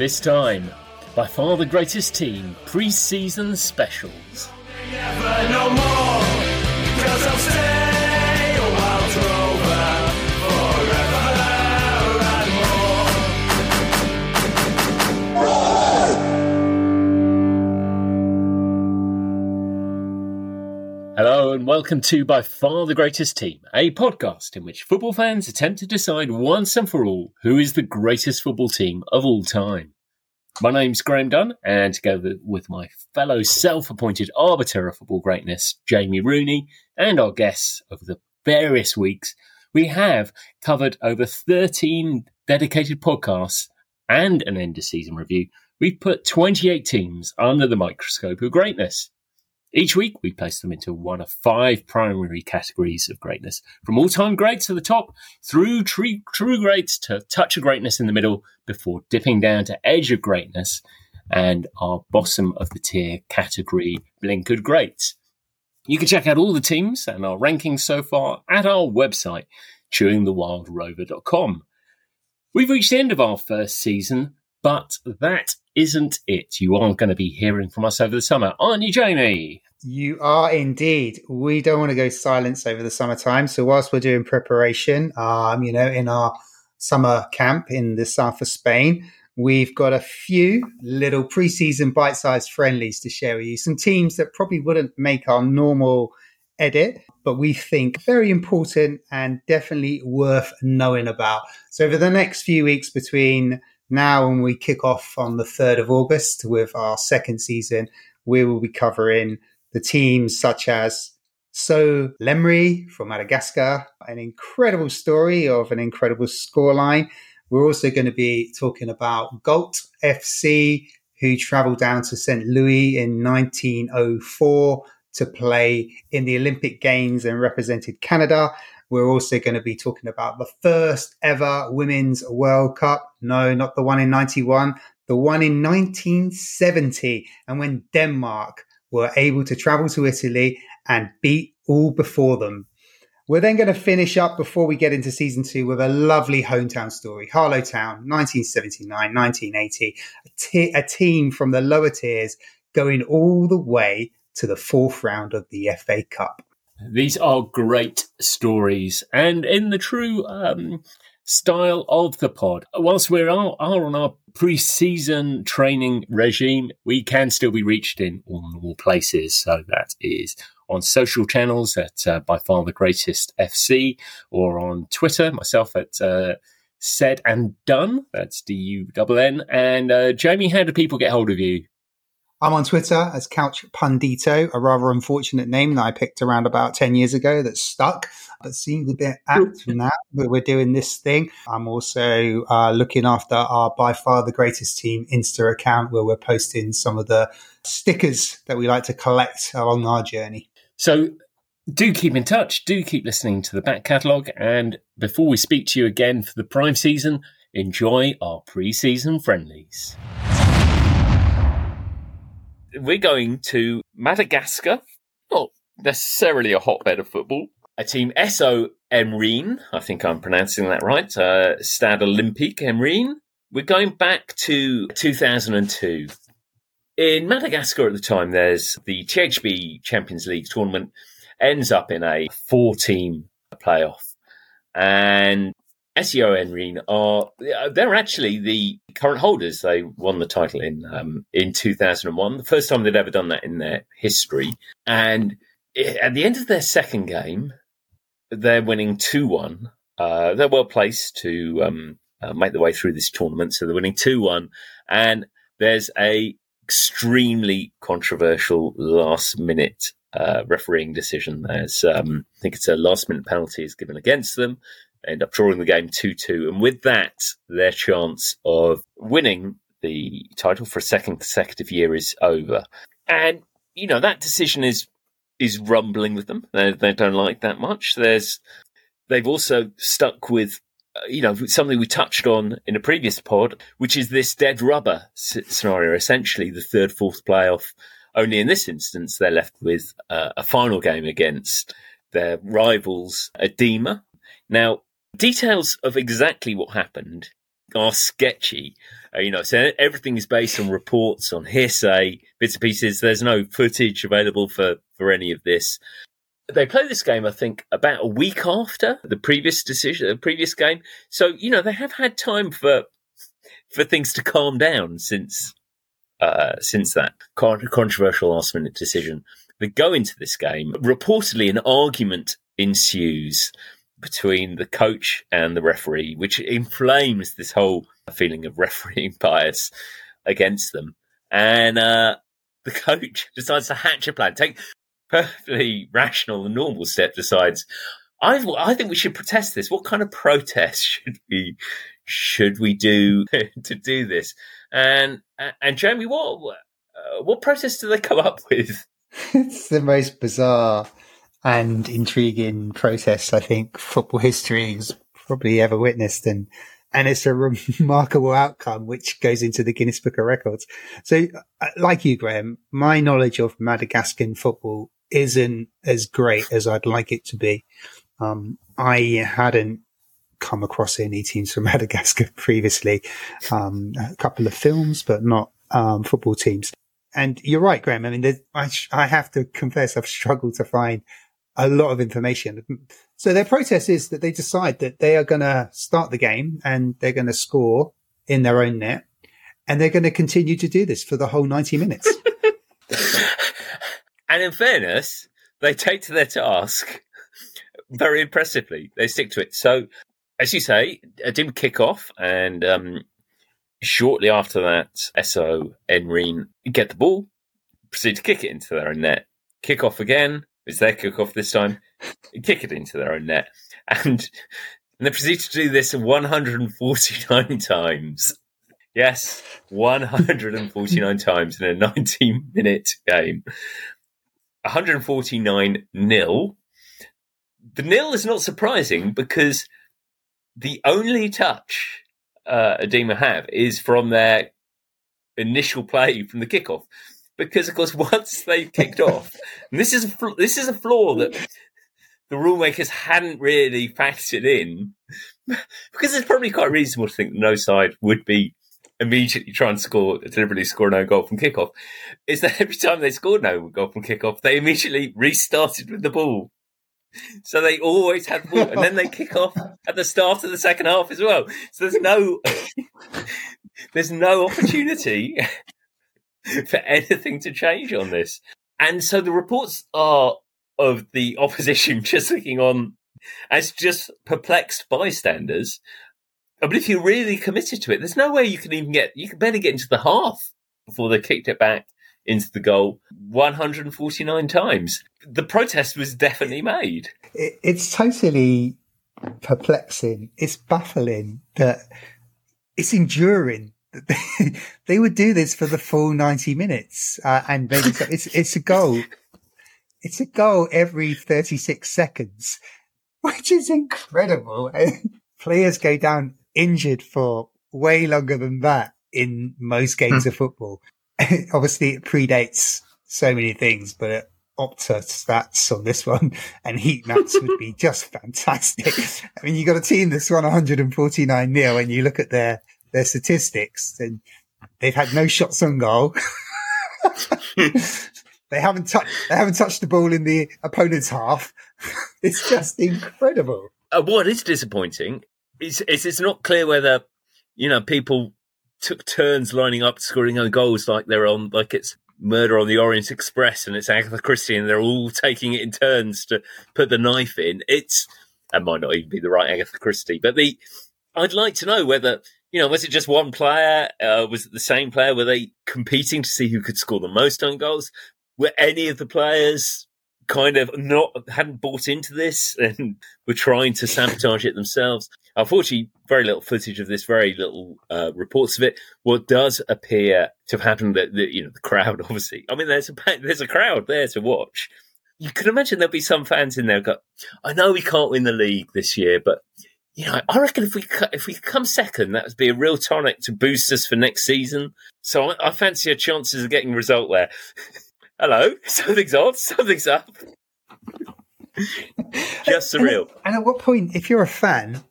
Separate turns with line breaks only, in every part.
This time, by far the greatest team, pre season specials. Hello, and welcome to By Far the Greatest Team, a podcast in which football fans attempt to decide once and for all who is the greatest football team of all time. My name's Graham Dunn, and together with my fellow self appointed arbiter of football greatness, Jamie Rooney, and our guests over the various weeks, we have covered over 13 dedicated podcasts and an end of season review. We've put 28 teams under the microscope of greatness. Each week, we place them into one of five primary categories of greatness, from all-time greats to the top through true, true greats to touch of greatness in the middle, before dipping down to edge of greatness and our bottom of the tier category, blinkered greats. You can check out all the teams and our rankings so far at our website, chewingthewildrover.com. We've reached the end of our first season, but that isn't it. You are going to be hearing from us over the summer, aren't you, Jamie?
You are indeed. We don't want to go silence over the summertime. So whilst we're doing preparation, um, you know, in our summer camp in the south of Spain, we've got a few little preseason bite-sized friendlies to share with you. Some teams that probably wouldn't make our normal edit, but we think very important and definitely worth knowing about. So over the next few weeks between now when we kick off on the 3rd of August with our second season, we will be covering the teams such as SO l'Emyrne from Madagascar, an incredible story of an incredible scoreline. We're also going to be talking about Galt FC, who traveled down to St. Louis in 1904 to play in the Olympic Games and represented Canada. We're also going to be talking about the first ever Women's World Cup. No, not the one in 91, the one in 1970. And when Denmark were able to travel to Italy and beat all before them. We're then going to finish up before we get into season two with a lovely hometown story. Harlow Town, 1979, 1980, a, te- a team from the lower tiers going all the way to the fourth round of the FA Cup.
These are great stories, and in the true um, style of the pod. Whilst we are, are on our pre-season training regime, we can still be reached in all normal places. So that is on social channels at uh, by far the greatest FC, or on Twitter, myself at. Uh, Said and Dunn. That's D U N N. And uh, Jamie, how do people get hold of you?
I'm on Twitter as Couch Pundito, a rather unfortunate name that I picked around about 10 years ago that stuck, but seems a bit apt now that we're doing this thing. I'm also uh, looking after our by far the greatest team Insta account where we're posting some of the stickers that we like to collect along our journey.
So do keep in touch, do keep listening to the back catalogue, and before we speak to you again for the prime season, enjoy our pre season friendlies we're going to Madagascar, not necessarily a hotbed of football. A team SO Emyrne, I think I'm pronouncing that right, uh, Stade Olympique Emyrne. We're going back to 2002. In Madagascar at the time, there's the THB Champions League tournament ends up in a four team playoff. And SO Emyrne are they're actually the current holders. They won the title in um, in 2001, the first time they'd ever done that in their history. And at the end of their second game, they're winning two one. Uh, they're well placed to um, uh, make their way through this tournament, so they're winning two one. And there's a extremely controversial last minute uh, refereeing decision. There's, um, I think it's a last minute penalty is given against them end up drawing the game 2 2. And with that, their chance of winning the title for a second consecutive year is over. And, you know, that decision is is rumbling with them. They, they don't like that much. There's they've also stuck with uh, you know something we touched on in a previous pod, which is this dead rubber scenario. Essentially, the third, fourth playoff. Only in this instance, they're left with uh, a final game against their rivals, Adema. Now, Details of exactly what happened are sketchy. Uh, you know, so everything is based on reports, on hearsay, bits and pieces. There's no footage available for for any of this. They play this game, I think, about a week after the previous decision, the previous game. So you know, they have had time for for things to calm down since uh, since that con- controversial last minute decision. They go into this game. Reportedly, an argument ensues between the coach and the referee, which inflames this whole feeling of refereeing bias against them. And uh, the coach decides to hatch a plan, take perfectly rational and normal step, decides, I, I think we should protest this. What kind of protest should we should we do to do this? And and Jamie, what uh, what protest do they come up with?
it's the most bizarre and intriguing process I think football history has probably ever witnessed, and and it's a remarkable outcome which goes into the Guinness Book of Records. So, uh, like you, Graham, my knowledge of Madagascan football isn't as great as I'd like it to be. Um, I hadn't come across any teams from Madagascar previously. Um, a couple of films, but not um, football teams. And you're right, Graham. I mean, I, I have to confess, I've struggled to find a lot of information. So their process is that they decide that they are going to start the game and they're going to score in their own net, and they're going to continue to do this for the whole 90 minutes.
and in fairness, they take to their task very impressively. They stick to it. So as you say, a dim kick off, and um, shortly after that, Eso and Rennes get the ball, proceed to kick it into their own net. Kick off again. It's their kick off this time. kick it into their own net. And, and they proceed to do this 149 times. Yes, 149 times in a 19 minute game. 149 nil. The nil is not surprising because the only touch uh, Adema have is from their initial play from the kickoff, because of course once they kicked off, this is this is a flaw that the rulemakers hadn't really factored in, because it's probably quite reasonable to think no side would be immediately trying to score deliberately score no goal from kickoff. Is that every time they scored no goal from kickoff, they immediately restarted with the ball so they always have the ball, and then they kick off at the start of the second half as well. So there's no, there's no opportunity for anything to change on this. And so the reports are of the opposition just looking on as just perplexed bystanders. Uh, but if you're really committed to it, there's no way you can even get, you can barely get into the half before they kicked it back into the goal 149 times. The protest was definitely made.
It's totally perplexing. It's baffling that it's enduring. They, they would do this for the full 90 minutes. Uh, and maybe it's, it's a goal. It's a goal every 36 seconds, which is incredible. Players go down injured for way longer than that in most games of football. obviously it predates so many things, but it, Opta stats on this one and heat maps would be just fantastic. I mean, you got a team that's won 149 nil and you look at their, their statistics and they've had no shots on goal. they haven't touched, they haven't touched the ball in the opponent's half. it's just incredible.
Uh, what is disappointing is, is it's not clear whether, you know, people took turns lining up scoring own goals like they're on like it's Murder on the Orient Express and it's Agatha Christie and they're all taking it in turns to put the knife in. It's it might not even be the right Agatha Christie, but the I'd like to know whether you know was it just one player? Uh, was it the same player? Were they competing to see who could score the most own goals? Were any of the players kind of not hadn't bought into this and were trying to sabotage it themselves. Unfortunately, very little footage of this, very little uh, reports of it. What does appear to have happened that, that you know the crowd, obviously. I mean, there's a there's a crowd there to watch. You can imagine there'll be some fans in there. Go, I know we can't win the league this year, but you know, I reckon if we if we come second, that would be a real tonic to boost us for next season. So I, I fancy our chances of getting a result there. hello, something's odd, something's up. Just surreal.
And, and, at what point, if you're a fan,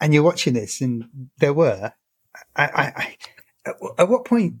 and you're watching this, and there were. I, I, I at, at what point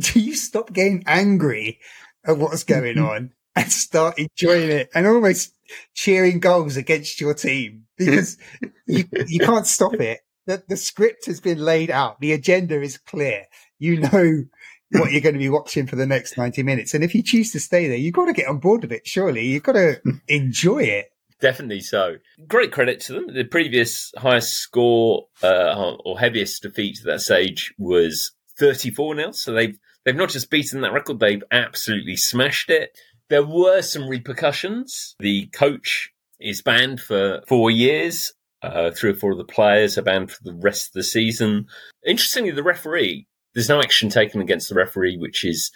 do you stop getting angry at what's going on and start enjoying it and almost cheering goals against your team because you you can't stop it. The, the script has been laid out. The agenda is clear. You know what you're going to be watching for the next 90 minutes. And if you choose to stay there, you've got to get on board with it, surely. You've got to enjoy it.
Definitely so. Great credit to them. The previous highest score uh, or heaviest defeat to that stage was 34 0. So they've they've not just beaten that record, they've absolutely smashed it. There were some repercussions. The coach is banned for four years. Uh, three or four of the players are banned for the rest of the season. Interestingly, the referee, there's no action taken against the referee, which is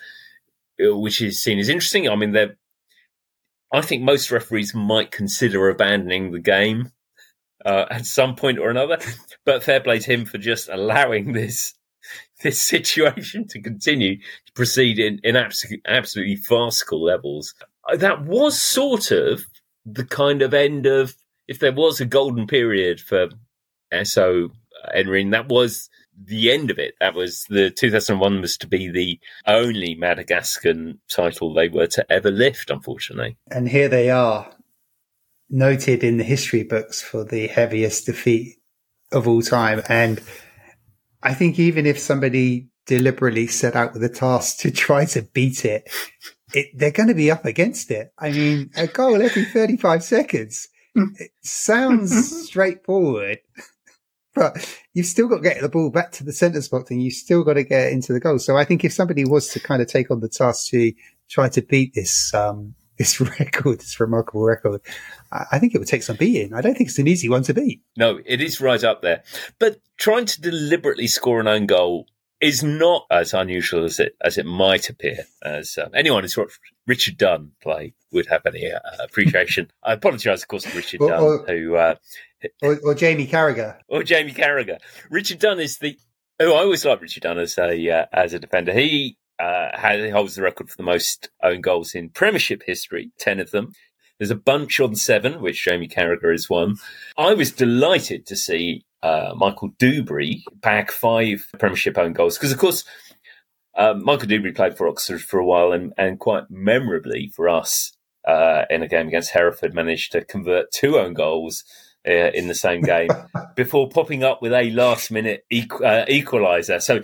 uh, which is seen as interesting. I mean, they're I think most referees might consider abandoning the game uh, at some point or another. But fair play to him for just allowing this this situation to continue to proceed in, in absolutely, absolutely farcical levels. Uh, That was sort of the kind of end of, if there was a golden period for SO Emyrne, that was the end of it. That was the 2001 was to be the only Madagascan title they were to ever lift, unfortunately.
And here they are, noted in the history books for the heaviest defeat of all time. And I think even if somebody deliberately set out with a task to try to beat it, it they're going to be up against it. I mean, a goal every 35 seconds. It sounds straightforward, but you've still got to get the ball back to the centre spot and you've still got to get into the goal. So I think if somebody was to kind of take on the task to try to beat this, um, this record, this remarkable record, I think it would take some beating. I don't think it's an easy one to beat.
No, it is right up there. But trying to deliberately score an own goal is not as unusual as it as it might appear. As um, anyone who's watched Richard Dunne play would have any uh, appreciation. I apologise, of course, to Richard
Or-
Dunne,
or-
who uh,
Or, or Jamie Carragher.
or Jamie Carragher. Richard Dunne is the. Oh, I always liked Richard Dunne as a uh, as a defender. He uh, he holds the record for the most own goals in Premiership history, ten of them. There's a bunch on seven, which Jamie Carragher is one. I was delighted to see uh, Michael Duberry bag five Premiership own goals because, of course, um, Michael Duberry played for Oxford for a while and, and quite memorably for us uh, in a game against Hereford managed to convert two own goals uh, in the same game before popping up with a last minute equ- uh, equaliser. So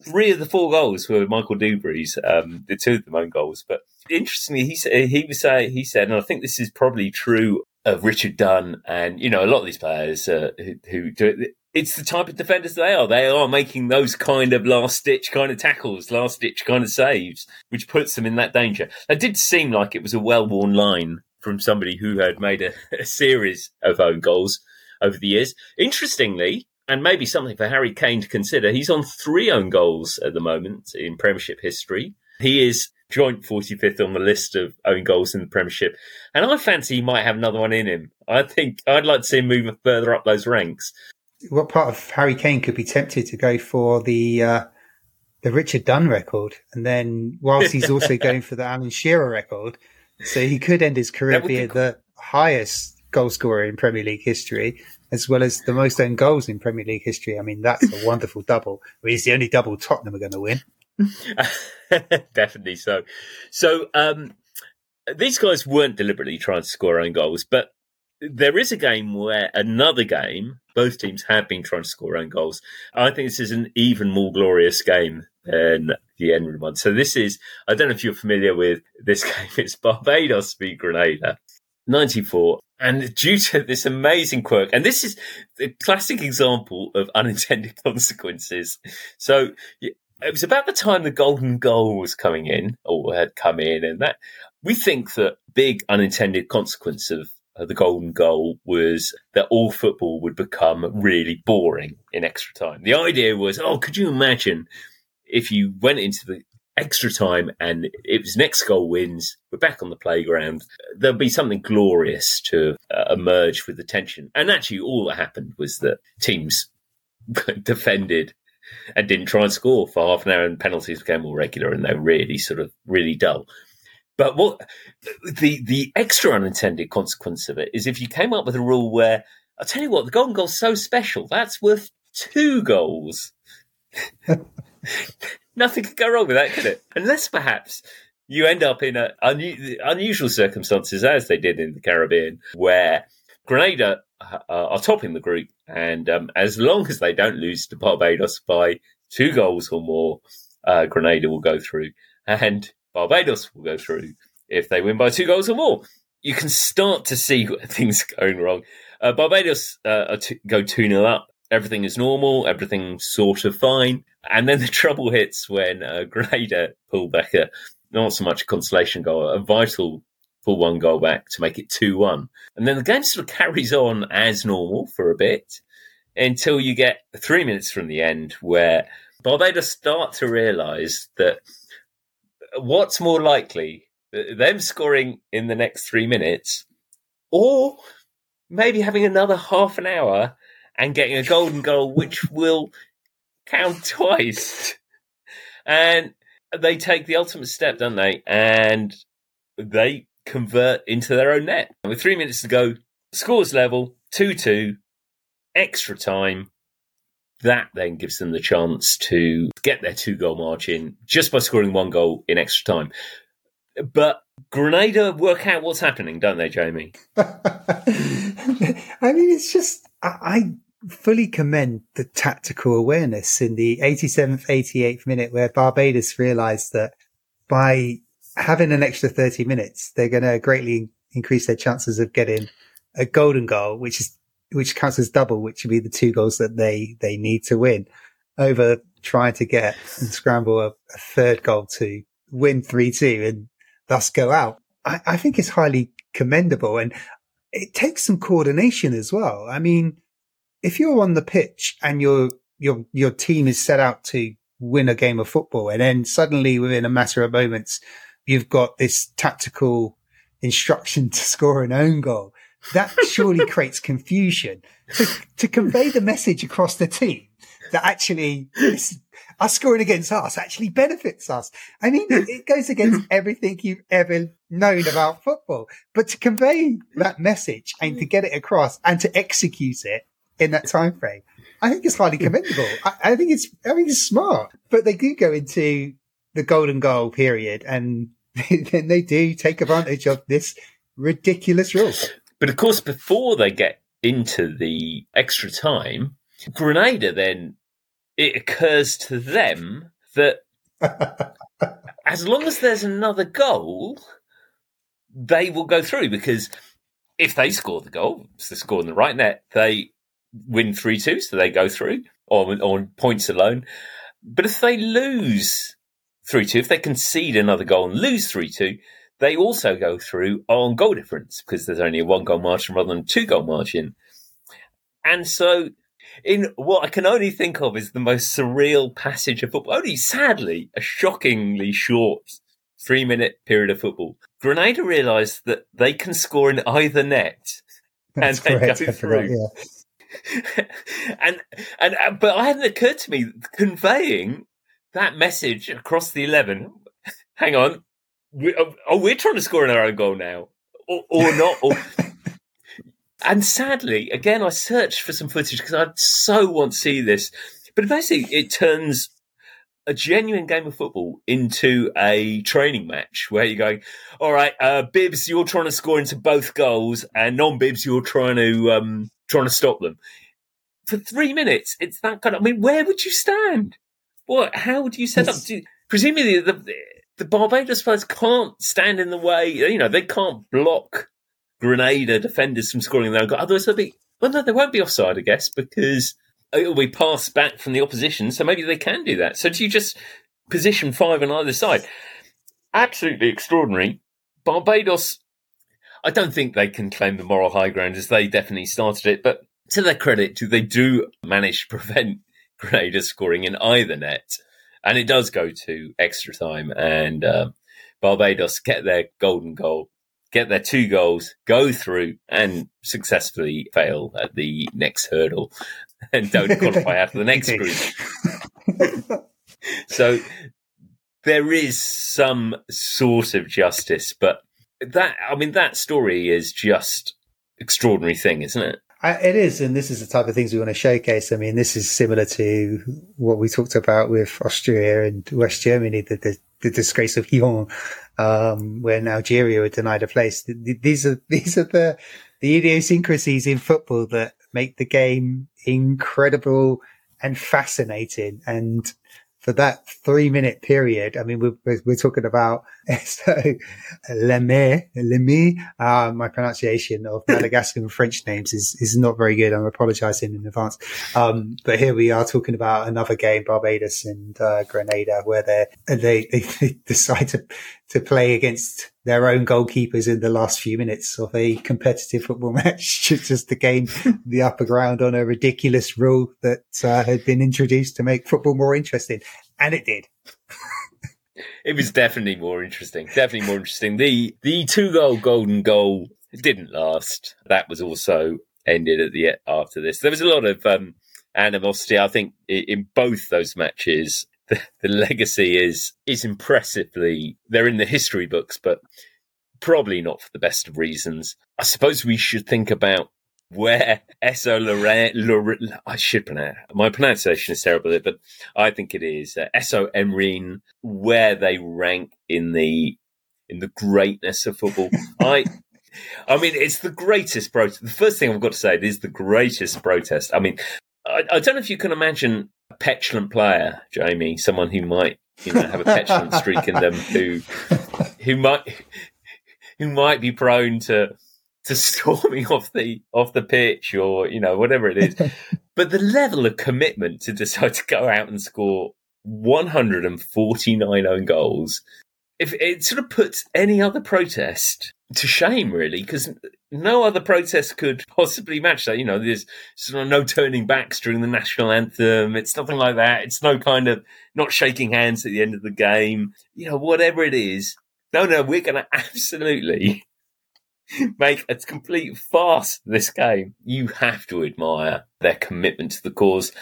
three of the four goals were Michael Duberry's, um, the two of them own goals. But interestingly, he said he was say he said, and I think this is probably true of Richard Dunne and you know a lot of these players uh, who, who do it. It's the type of defenders they are. They are making those kind of last ditch kind of tackles, last ditch kind of saves, which puts them in that danger. It did seem like it was a well worn line from somebody who had made a, a series of own goals over the years. Interestingly, and maybe something for Harry Kane to consider, he's on three own goals at the moment in Premiership history. He is joint 45th on the list of own goals in the Premiership. And I fancy he might have another one in him. I think I'd like to see him move further up those ranks.
What part of Harry Kane could be tempted to go for the uh, the Richard Dunne record, and then whilst he's also going for the Alan Shearer record, so he could end his career
be
being the highest goal scorer in Premier League history, as well as the most own goals in Premier League history. I mean, that's a wonderful double. I mean, it's the only double Tottenham are going to win.
Definitely so. So um, these guys weren't deliberately trying to score own goals, but there is a game where another game, both teams have been trying to score own goals. I think this is an even more glorious game than the Enron one. So this is, I don't know if you're familiar with this game. It's Barbados v Grenada, 94. And due to this amazing quirk, and this is the classic example of unintended consequences. So it was about the time the golden goal was coming in or had come in and that we think that big unintended consequence of the golden goal was that all football would become really boring in extra time. The idea was, oh, could you imagine if you went into the extra time and it was next goal wins, we're back on the playground, there'll be something glorious to uh, emerge with the tension. And actually, all that happened was that teams defended and didn't try and score for half an hour, and penalties became more regular, and they were really sort of really dull. But what the the extra unintended consequence of it is if you came up with a rule where I'll tell you what, the golden goal's so special. That's worth two goals. Nothing could go wrong with that, could it? Unless perhaps you end up in a unu- unusual circumstances, as they did in the Caribbean, where Grenada uh, are topping the group, and um, as long as they don't lose to Barbados by two goals or more, uh, Grenada will go through, and Barbados will go through if they win by two goals or more. You can start to see things going wrong. Uh, Barbados uh, go 2 0 up. Everything is normal, everything's sort of fine. And then the trouble hits when uh, Grenada pull back a not so much a consolation goal, a vital pull one goal back to make it 2 1. And then the game sort of carries on as normal for a bit until you get three minutes from the end where Barbados start to realise that what's more likely, them scoring in the next three minutes or maybe having another half an hour and getting a golden goal, which will count twice. And they take the ultimate step, don't they? And they convert into their own net. With three minutes to go, scores level, 2 2, extra time. That then gives them the chance to get their two goal margin just by scoring one goal in extra time. But Grenada work out what's happening, don't they, Jamie?
I mean, it's just, I fully commend the tactical awareness in the 87th, 88th minute where Barbados realised that by having an extra 30 minutes, they're going to greatly increase their chances of getting a golden goal, which is, which counts as double, which would be the two goals that they, they need to win over trying to get and scramble a, a third goal to win 3-2 and thus go out. I, I think it's highly commendable and it takes some coordination as well. I mean, if you're on the pitch and your your your team is set out to win a game of football, and then suddenly within a matter of moments, you've got this tactical instruction to score an own goal. That surely creates confusion to, to convey the message across the team that actually us scoring against us actually benefits us. I mean, it goes against everything you've ever known about football, but to convey that message and to get it across and to execute it in that time frame. I think it's highly commendable. I, I, think it's I think it's smart. But they do go into the golden goal period and then they do take advantage of this ridiculous rule.
But of course, before they get into the extra time, Grenada then it occurs to them that as long as there's another goal, they will go through because if they score the goal, if they score in the right net, they win 3 2, so they go through on, on points alone. But if they lose 3 2, if they concede another goal and lose 3 2, they also go through on goal difference because there's only a one goal margin rather than two goal margin. And so, in what I can only think of is the most surreal passage of football, only sadly a shockingly short three minute period of football, Grenada realised that they can score in either net
That's
and they go
I forgot,
through.
yeah.
and and uh, but I hadn't occurred to me conveying that message across the eleven. Hang on, we, oh, oh, we're trying to score in our own goal now, or, or not. Or, and sadly, again, I searched for some footage because I so want to see this. But basically, it turns a genuine game of football into a training match where you're going, all right, uh, Bibbs, you're trying to score into both goals, and non-Bibbs, you're trying to um, trying to stop them for three minutes. It's that kind of. I mean, where would you stand? What? How would you set up?
It's-
Do, presumably, the the Barbados players can't stand in the way. You know, they can't block Grenada defenders from scoring their own goal. Otherwise, they'll be. Well, no, they won't be offside, I guess, because it'll be passed back from the opposition. So maybe they can do that. So do you just position five on either side? Absolutely extraordinary. Barbados, I don't think they can claim the moral high ground as they definitely started it, but to their credit, they do manage to prevent Grenada scoring in either net. And it does go to extra time, and um, Barbados get their golden goal, get their two goals, go through, and successfully fail at the next hurdle, and don't qualify out of the next group. So there is some sort of justice, but that I mean that story is just extraordinary thing, isn't it?
I, it is, and this is the type of things we want to showcase. I mean, this is similar to what we talked about with Austria and West Germany, the, the, the disgrace of Lyon, um, when Algeria were denied a place. These are these are the the idiosyncrasies in football that make the game incredible and fascinating. And for that three minute period, I mean, we're, we're talking about so Leme, uh, my pronunciation of Madagascan French names is, is not very good. I'm apologizing in advance. Um, but here we are talking about another game, Barbados and uh, Grenada, where they, they, they decide to, to play against their own goalkeepers in the last few minutes of a competitive football match just to gain the upper ground on a ridiculous rule that uh, had been introduced to make football more interesting. And it did.
it was definitely more interesting. Definitely more interesting. The the two goal golden goal didn't last. That was also ended at the after this. There was a lot of um, animosity. I think in both those matches, the, the legacy is is impressively. They're in the history books, but probably not for the best of reasons. I suppose we should think about where Esso Lorraine, I should pronounce, my pronunciation is terrible, but I think it is uh, Esso Emyrne, where they rank in the, in the greatness of football. I, I mean, it's the greatest protest. The first thing I've got to say, it is the greatest protest. I mean, I, I don't know if you can imagine a petulant player, Jamie, someone who might, you know, have a petulant streak in them who, who might, who might be prone to, to storming off the off the pitch or you know whatever it is. But the level of commitment to decide to go out and score 149 own goals if it sort of puts any other protest to shame really because no other protest could possibly match that you know there's sort of no turning backs during the national anthem it's nothing like that it's no kind of not shaking hands at the end of the game you know whatever it is no no we're going to absolutely make a complete farce this game. You have to admire their commitment to the cause.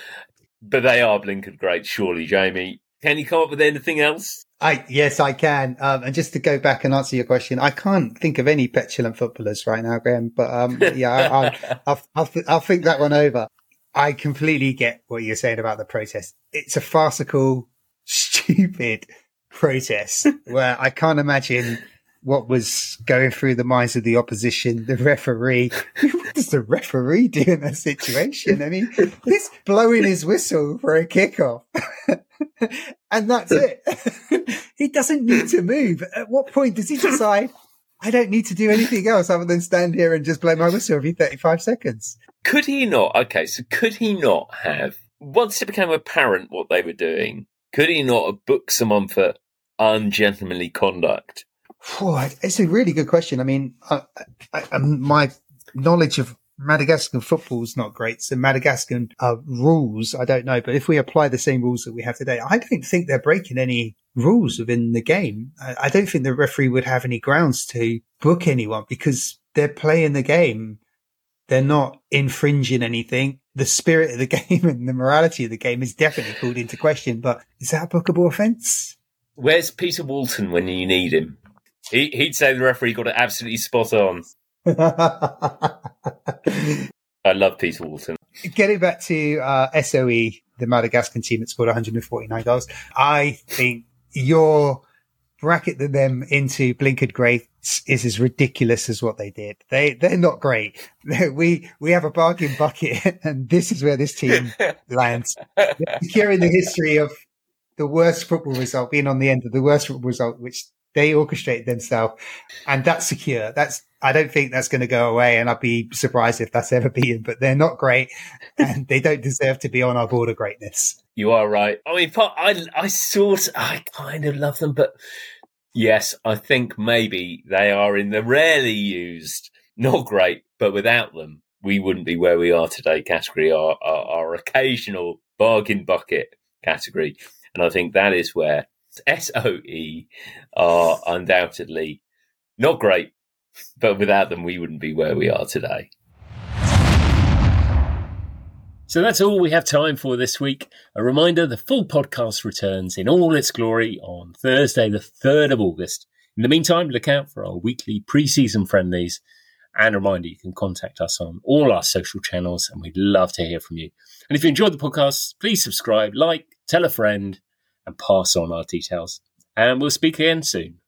But they are blinkered great, surely, Jamie. Can you come up with anything else?
I yes, I can. Um, and just to go back and answer your question, I can't think of any petulant footballers right now, Graham. But um, yeah, I, will I'll, I'll, I'll think that one over. I completely get what you're saying about the protest. It's a farcical, stupid protest where I can't imagine what was going through the minds of the opposition, the referee. what does the referee do in that situation? I mean, he's blowing his whistle for a kickoff. and that's it. he doesn't need to move. At what point does he decide, I don't need to do anything else other than stand here and just blow my whistle every 35 seconds?
Could he not? Okay, so could he not have, once it became apparent what they were doing, could he not have booked someone for ungentlemanly conduct
it's a really good question. I mean, I, I, I, my knowledge of Madagascan football is not great. So Madagascan uh, rules, I don't know. But if we apply the same rules that we have today, I don't think they're breaking any rules within the game. I, I don't think the referee would have any grounds to book anyone because they're playing the game. They're not infringing anything. The spirit of the game and the morality of the game is definitely called into question. But is that a bookable offence?
Where's Peter Walton when you need him? He, he'd say the referee got it absolutely spot on. I love Peter Walton.
Getting back to uh, SOE, the Madagascan team that scored 149 goals, I think your bracket them into blinkered greats is as ridiculous as what they did. They they're not great. We we have a bargain bucket, and this is where this team lands. Securing the history of the worst football result, being on the end of the worst football result, which they orchestrate themselves, and that's secure. That's I don't think that's going to go away, and I'd be surprised if that's ever been. But they're not great, and they don't deserve to be on our board of greatness.
You are right. I mean, I I sort I kind of love them, but yes, I think maybe they are in the rarely used, not great, but without them, we wouldn't be where we are today. Category our, our, our occasional bargain bucket category, and I think that is where SOE are undoubtedly not great, but without them, we wouldn't be where we are today. So that's all we have time for this week. A reminder the full podcast returns in all its glory on Thursday, the 3rd of August. In the meantime, look out for our weekly pre season friendlies. And a reminder, you can contact us on all our social channels, and we'd love to hear from you. And if you enjoyed the podcast, please subscribe, like, tell a friend and pass on our details. And we'll speak again soon.